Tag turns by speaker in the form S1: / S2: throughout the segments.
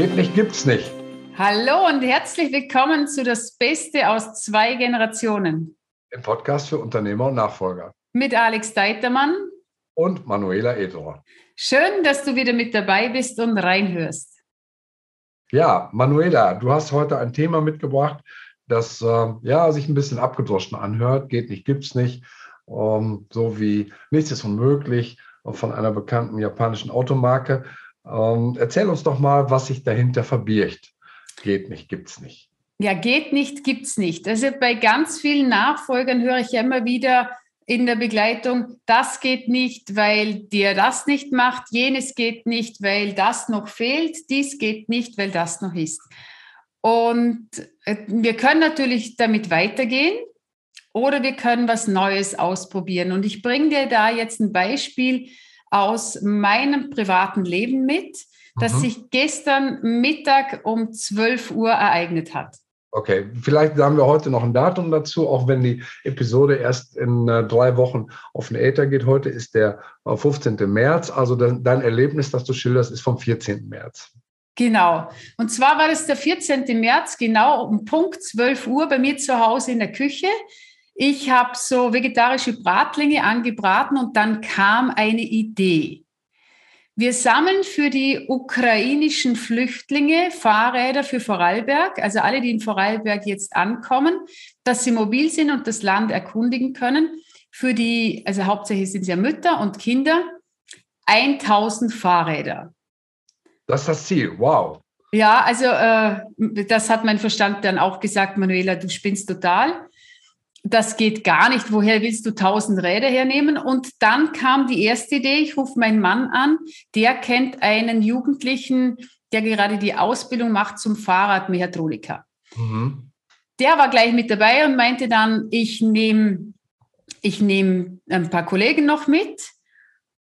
S1: Geht nicht, gibt's nicht.
S2: Hallo und herzlich willkommen zu Das Beste aus zwei Generationen.
S1: Im Podcast für Unternehmer und Nachfolger.
S2: Mit Alex Deitermann
S1: und Manuela Edor.
S2: Schön, dass du wieder mit dabei bist und reinhörst.
S1: Ja, Manuela, du hast heute ein Thema mitgebracht, das äh, ja, sich ein bisschen abgedroschen anhört. Geht nicht, gibt's nicht. Ähm, so wie nichts ist unmöglich von einer bekannten japanischen Automarke. Ähm, erzähl uns doch mal, was sich dahinter verbirgt. Geht nicht, gibt's nicht.
S2: Ja, geht nicht, gibt's nicht. Also bei ganz vielen Nachfolgern höre ich ja immer wieder in der Begleitung, das geht nicht, weil der das nicht macht, jenes geht nicht, weil das noch fehlt, dies geht nicht, weil das noch ist. Und äh, wir können natürlich damit weitergehen oder wir können was Neues ausprobieren. Und ich bringe dir da jetzt ein Beispiel, aus meinem privaten Leben mit, das mhm. sich gestern Mittag um 12 Uhr ereignet hat.
S1: Okay, vielleicht sagen wir heute noch ein Datum dazu, auch wenn die Episode erst in äh, drei Wochen auf den Äther geht. Heute ist der äh, 15. März, also dein, dein Erlebnis, das du schilderst, ist vom 14. März.
S2: Genau. Und zwar war das der 14. März, genau um Punkt 12 Uhr bei mir zu Hause in der Küche. Ich habe so vegetarische Bratlinge angebraten und dann kam eine Idee. Wir sammeln für die ukrainischen Flüchtlinge Fahrräder für Vorarlberg, also alle, die in Vorarlberg jetzt ankommen, dass sie mobil sind und das Land erkundigen können. Für die, also hauptsächlich sind es ja Mütter und Kinder, 1000 Fahrräder.
S1: Das ist das Ziel, wow.
S2: Ja, also äh, das hat mein Verstand dann auch gesagt, Manuela, du spinnst total das geht gar nicht. Woher willst du tausend Räder hernehmen? Und dann kam die erste Idee, ich rufe meinen Mann an, der kennt einen Jugendlichen, der gerade die Ausbildung macht zum Fahrradmechatroniker. Mhm. Der war gleich mit dabei und meinte dann, ich nehme ich nehm ein paar Kollegen noch mit.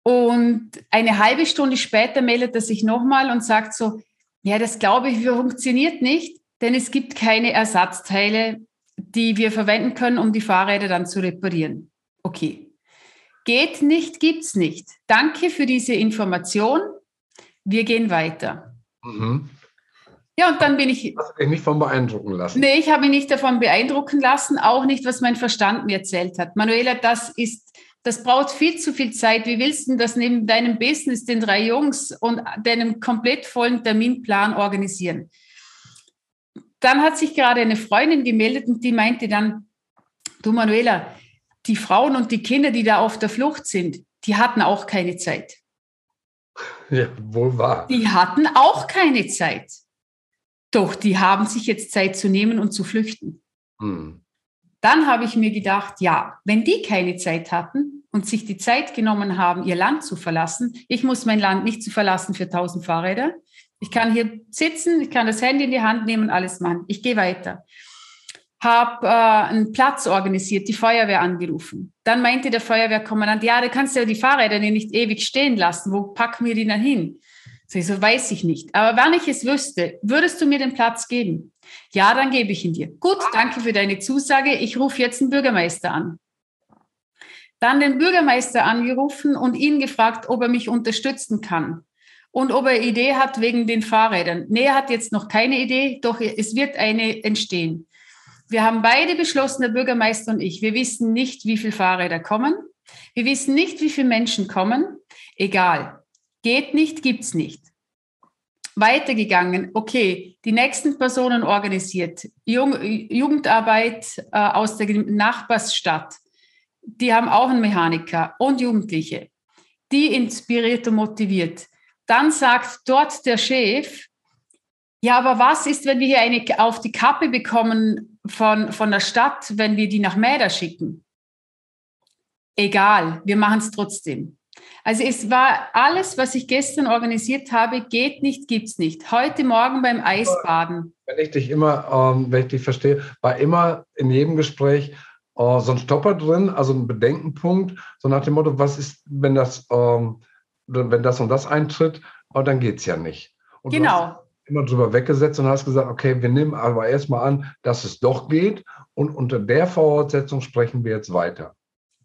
S2: Und eine halbe Stunde später meldet er sich nochmal und sagt so, ja, das glaube ich funktioniert nicht, denn es gibt keine Ersatzteile die wir verwenden können, um die Fahrräder dann zu reparieren. Okay. Geht nicht, gibt's nicht. Danke für diese Information. Wir gehen weiter. Mhm. Ja, und dann bin ich.
S1: Hast du dich nicht von beeindrucken lassen?
S2: Nee, ich habe mich nicht davon beeindrucken lassen, auch nicht, was mein Verstand mir erzählt hat. Manuela, das ist, das braucht viel zu viel Zeit. Wie willst du das neben deinem Business, den drei Jungs und deinem komplett vollen Terminplan organisieren? Dann hat sich gerade eine Freundin gemeldet und die meinte dann, du Manuela, die Frauen und die Kinder, die da auf der Flucht sind, die hatten auch keine Zeit.
S1: Ja, wohl wahr.
S2: Die hatten auch keine Zeit. Doch die haben sich jetzt Zeit zu nehmen und zu flüchten. Hm. Dann habe ich mir gedacht, ja, wenn die keine Zeit hatten und sich die Zeit genommen haben, ihr Land zu verlassen, ich muss mein Land nicht zu verlassen für tausend Fahrräder, ich kann hier sitzen, ich kann das Handy in die Hand nehmen, alles machen. Ich gehe weiter. Habe äh, einen Platz organisiert, die Feuerwehr angerufen. Dann meinte der Feuerwehrkommandant, ja, du kannst ja die Fahrräder nicht ewig stehen lassen. Wo packen wir die dann hin? So, ich so, weiß ich nicht. Aber wenn ich es wüsste, würdest du mir den Platz geben? Ja, dann gebe ich ihn dir. Gut, danke für deine Zusage. Ich rufe jetzt den Bürgermeister an. Dann den Bürgermeister angerufen und ihn gefragt, ob er mich unterstützen kann und ob er Idee hat wegen den Fahrrädern. Nee, er hat jetzt noch keine Idee, doch es wird eine entstehen. Wir haben beide beschlossen, der Bürgermeister und ich, wir wissen nicht, wie viele Fahrräder kommen. Wir wissen nicht, wie viele Menschen kommen. Egal. Geht nicht, gibt's nicht. Weitergegangen, okay, die nächsten Personen organisiert, Jung, Jugendarbeit äh, aus der Nachbarsstadt, die haben auch einen Mechaniker und Jugendliche, die inspiriert und motiviert. Dann sagt dort der Chef, ja, aber was ist, wenn wir hier eine auf die Kappe bekommen von, von der Stadt, wenn wir die nach Mäder schicken? Egal, wir machen es trotzdem. Also es war alles, was ich gestern organisiert habe, geht nicht, gibt's nicht. Heute Morgen beim Eisbaden.
S1: Wenn ich dich immer, ähm, wenn ich dich verstehe, war immer in jedem Gespräch äh, so ein Stopper drin, also ein Bedenkenpunkt, so nach dem Motto, was ist, wenn das ähm, wenn das und das eintritt, aber dann geht es ja nicht. Und
S2: genau.
S1: immer drüber weggesetzt und hast gesagt, okay, wir nehmen aber erstmal an, dass es doch geht und unter der Voraussetzung sprechen wir jetzt weiter.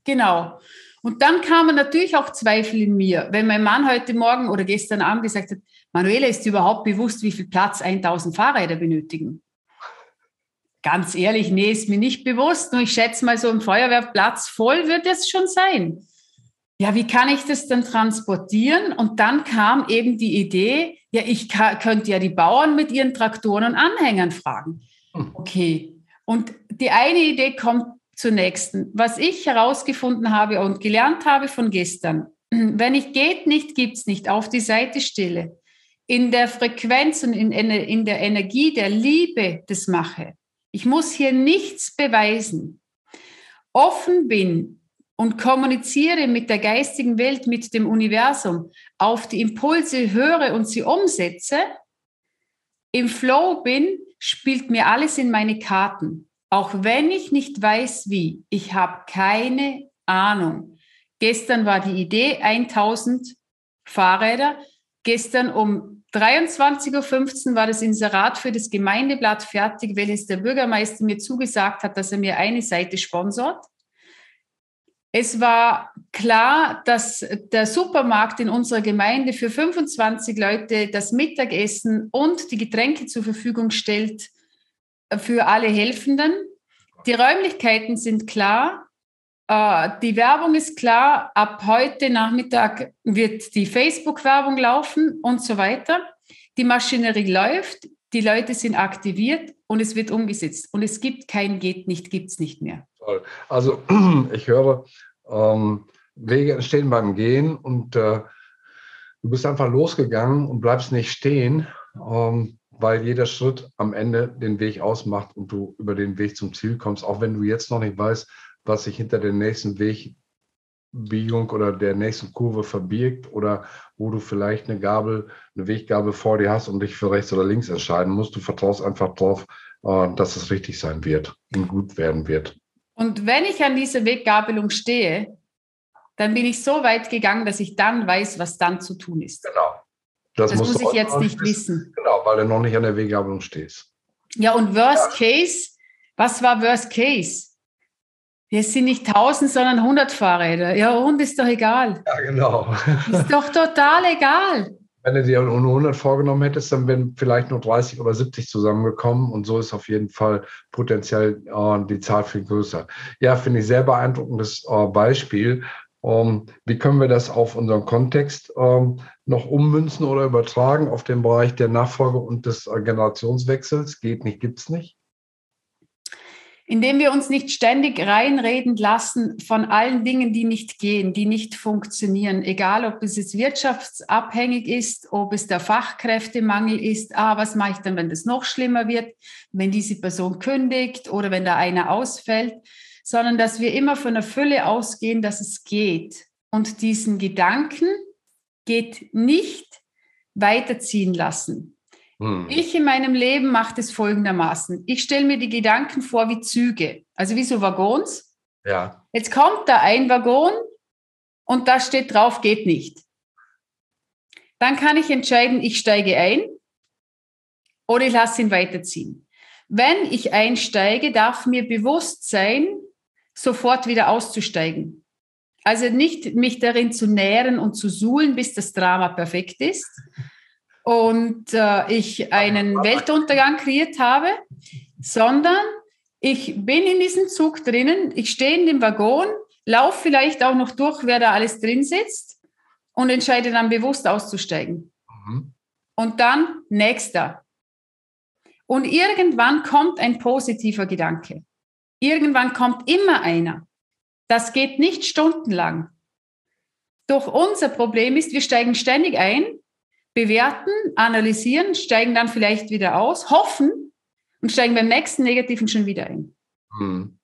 S2: Genau. Und dann kamen natürlich auch Zweifel in mir, wenn mein Mann heute Morgen oder gestern Abend gesagt hat, Manuela, ist überhaupt bewusst, wie viel Platz 1000 Fahrräder benötigen? Ganz ehrlich, nee, ist mir nicht bewusst. Nur ich schätze mal so im Feuerwehrplatz voll wird es schon sein. Ja, wie kann ich das dann transportieren? Und dann kam eben die Idee, ja, ich könnte ja die Bauern mit ihren Traktoren und Anhängern fragen. Hm. Okay. Und die eine Idee kommt zur nächsten. Was ich herausgefunden habe und gelernt habe von gestern, wenn ich geht nicht, gibt's nicht, auf die Seite stelle, in der Frequenz und in, in der Energie der Liebe das mache, ich muss hier nichts beweisen. Offen bin und kommuniziere mit der geistigen Welt, mit dem Universum, auf die Impulse höre und sie umsetze, im Flow bin, spielt mir alles in meine Karten. Auch wenn ich nicht weiß wie. Ich habe keine Ahnung. Gestern war die Idee 1000 Fahrräder. Gestern um 23.15 Uhr war das Inserat für das Gemeindeblatt fertig, welches der Bürgermeister mir zugesagt hat, dass er mir eine Seite sponsort. Es war klar, dass der Supermarkt in unserer Gemeinde für 25 Leute das Mittagessen und die Getränke zur Verfügung stellt für alle Helfenden. Die Räumlichkeiten sind klar. Äh, die Werbung ist klar, ab heute Nachmittag wird die Facebook-Werbung laufen und so weiter. Die Maschinerie läuft, die Leute sind aktiviert und es wird umgesetzt. Und es gibt kein Geht nicht, gibt es nicht mehr.
S1: Also ich höre, ähm, Wege entstehen beim Gehen und äh, du bist einfach losgegangen und bleibst nicht stehen, ähm, weil jeder Schritt am Ende den Weg ausmacht und du über den Weg zum Ziel kommst, auch wenn du jetzt noch nicht weißt, was sich hinter der nächsten Wegbiegung oder der nächsten Kurve verbirgt oder wo du vielleicht eine Gabel, eine Weggabel vor dir hast und dich für rechts oder links entscheiden musst. Du vertraust einfach darauf, äh, dass es richtig sein wird und gut werden wird.
S2: Und wenn ich an dieser Weggabelung stehe, dann bin ich so weit gegangen, dass ich dann weiß, was dann zu tun ist.
S1: Genau.
S2: Das, das muss ich jetzt nicht wissen.
S1: Genau, weil du noch nicht an der Weggabelung stehst.
S2: Ja, und Worst ja. Case, was war Worst Case? Es sind nicht 1000, sondern 100 Fahrräder. Ja, und ist doch egal.
S1: Ja, genau.
S2: Ist doch total egal.
S1: Wenn du dir nur 100 vorgenommen hättest, dann wären vielleicht nur 30 oder 70 zusammengekommen. Und so ist auf jeden Fall potenziell äh, die Zahl viel größer. Ja, finde ich sehr beeindruckendes äh, Beispiel. Ähm, wie können wir das auf unseren Kontext ähm, noch ummünzen oder übertragen auf den Bereich der Nachfolge und des äh, Generationswechsels? Geht nicht, gibt es nicht?
S2: Indem wir uns nicht ständig reinreden lassen von allen Dingen, die nicht gehen, die nicht funktionieren, egal ob es jetzt wirtschaftsabhängig ist, ob es der Fachkräftemangel ist, ah, was mache ich dann, wenn das noch schlimmer wird, wenn diese Person kündigt oder wenn da einer ausfällt, sondern dass wir immer von der Fülle ausgehen, dass es geht. Und diesen Gedanken geht nicht weiterziehen lassen. Hm. Ich in meinem Leben mache das folgendermaßen. Ich stelle mir die Gedanken vor wie Züge, also wie so Waggons.
S1: Ja.
S2: Jetzt kommt da ein Waggon und da steht drauf, geht nicht. Dann kann ich entscheiden, ich steige ein oder ich lasse ihn weiterziehen. Wenn ich einsteige, darf mir bewusst sein, sofort wieder auszusteigen. Also nicht mich darin zu nähren und zu suhlen, bis das Drama perfekt ist, und äh, ich einen Weltuntergang kreiert habe, sondern ich bin in diesem Zug drinnen, ich stehe in dem Waggon, laufe vielleicht auch noch durch, wer da alles drin sitzt und entscheide dann bewusst auszusteigen. Mhm. Und dann nächster. Und irgendwann kommt ein positiver Gedanke. Irgendwann kommt immer einer. Das geht nicht stundenlang. Doch unser Problem ist, wir steigen ständig ein bewerten, analysieren, steigen dann vielleicht wieder aus, hoffen und steigen beim nächsten Negativen schon wieder ein. Mhm.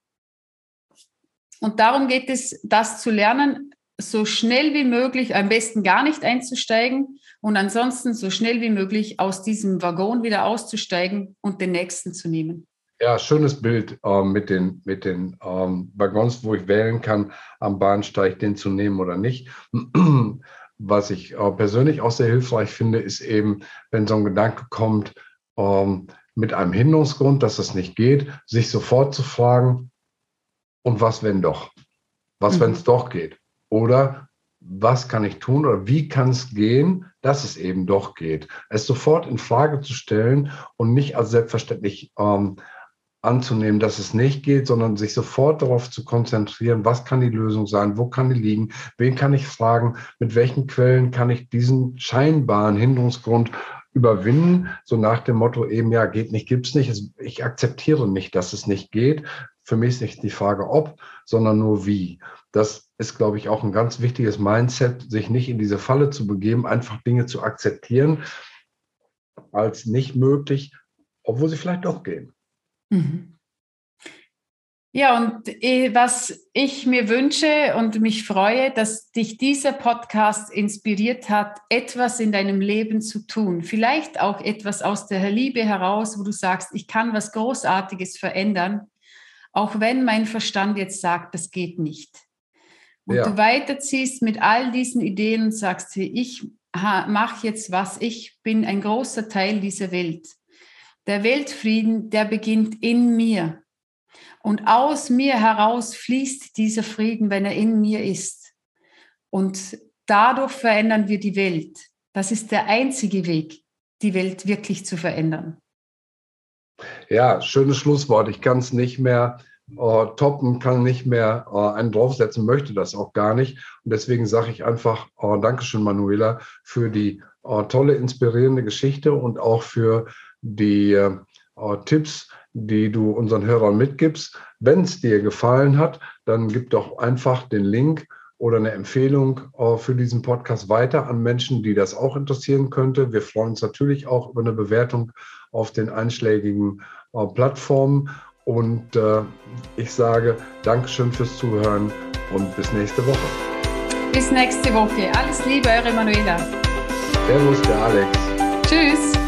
S2: Und darum geht es, das zu lernen, so schnell wie möglich, am besten gar nicht einzusteigen und ansonsten so schnell wie möglich aus diesem Waggon wieder auszusteigen und den nächsten zu nehmen.
S1: Ja, schönes Bild äh, mit den, mit den ähm, Waggons, wo ich wählen kann, am Bahnsteig den zu nehmen oder nicht. Was ich persönlich auch sehr hilfreich finde, ist eben, wenn so ein Gedanke kommt, ähm, mit einem Hinderungsgrund, dass es nicht geht, sich sofort zu fragen, und was wenn doch? Was, mhm. wenn es doch geht? Oder was kann ich tun oder wie kann es gehen, dass es eben doch geht? Es sofort in Frage zu stellen und nicht als selbstverständlich ähm, anzunehmen, dass es nicht geht, sondern sich sofort darauf zu konzentrieren, was kann die Lösung sein, wo kann die liegen, wen kann ich fragen, mit welchen Quellen kann ich diesen scheinbaren Hinderungsgrund überwinden, so nach dem Motto eben, ja, geht nicht, gibt's nicht. Ich akzeptiere nicht, dass es nicht geht. Für mich ist nicht die Frage ob, sondern nur wie. Das ist, glaube ich, auch ein ganz wichtiges Mindset, sich nicht in diese Falle zu begeben, einfach Dinge zu akzeptieren als nicht möglich, obwohl sie vielleicht doch gehen. Mhm.
S2: Ja, und äh, was ich mir wünsche und mich freue, dass dich dieser Podcast inspiriert hat, etwas in deinem Leben zu tun. Vielleicht auch etwas aus der Liebe heraus, wo du sagst, ich kann was Großartiges verändern, auch wenn mein Verstand jetzt sagt, das geht nicht. Und ja. du weiterziehst mit all diesen Ideen und sagst, ich mache jetzt was, ich bin ein großer Teil dieser Welt. Der Weltfrieden, der beginnt in mir. Und aus mir heraus fließt dieser Frieden, wenn er in mir ist. Und dadurch verändern wir die Welt. Das ist der einzige Weg, die Welt wirklich zu verändern.
S1: Ja, schönes Schlusswort. Ich kann es nicht mehr äh, toppen, kann nicht mehr äh, einen draufsetzen, möchte das auch gar nicht. Und deswegen sage ich einfach äh, Dankeschön, Manuela, für die äh, tolle, inspirierende Geschichte und auch für die äh, Tipps, die du unseren Hörern mitgibst. Wenn es dir gefallen hat, dann gib doch einfach den Link oder eine Empfehlung äh, für diesen Podcast weiter an Menschen, die das auch interessieren könnte. Wir freuen uns natürlich auch über eine Bewertung auf den einschlägigen äh, Plattformen. Und äh, ich sage Dankeschön fürs Zuhören und bis nächste Woche.
S2: Bis nächste Woche. Alles Liebe, eure Manuela.
S1: Servus, der Alex.
S2: Tschüss.